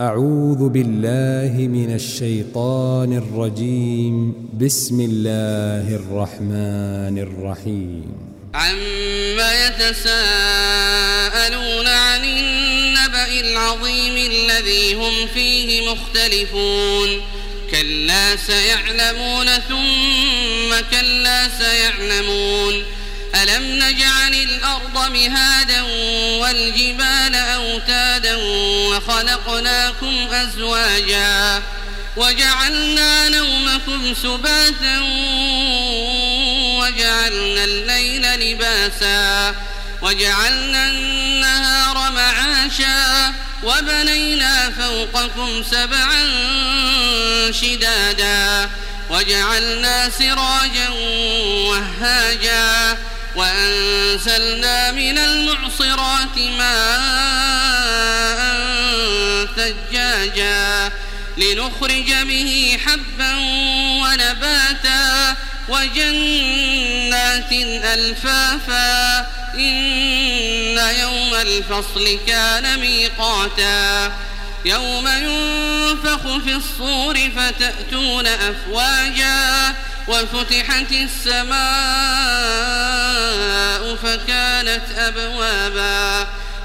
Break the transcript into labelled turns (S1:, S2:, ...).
S1: أعوذ بالله من الشيطان الرجيم. بسم الله الرحمن الرحيم.
S2: عما يتساءلون عن النبأ العظيم الذي هم فيه مختلفون. كلا سيعلمون ثم كلا سيعلمون. ألم نجعل الأرض مهادا والجبال أوتادا وخلقناكم أزواجا وجعلنا نومكم سباتا وجعلنا الليل لباسا وجعلنا النهار معاشا وبنينا فوقكم سبعا شدادا وجعلنا سراجا وهاجا وأنزلنا من المعصرات ماء ثجاجا لنخرج به حبا ونباتا وجنات ألفافا. إن يوم الفصل كان ميقاتا. يوم ينفخ في الصور فتأتون أفواجا. وفتحت السماء فكانت أبوابا.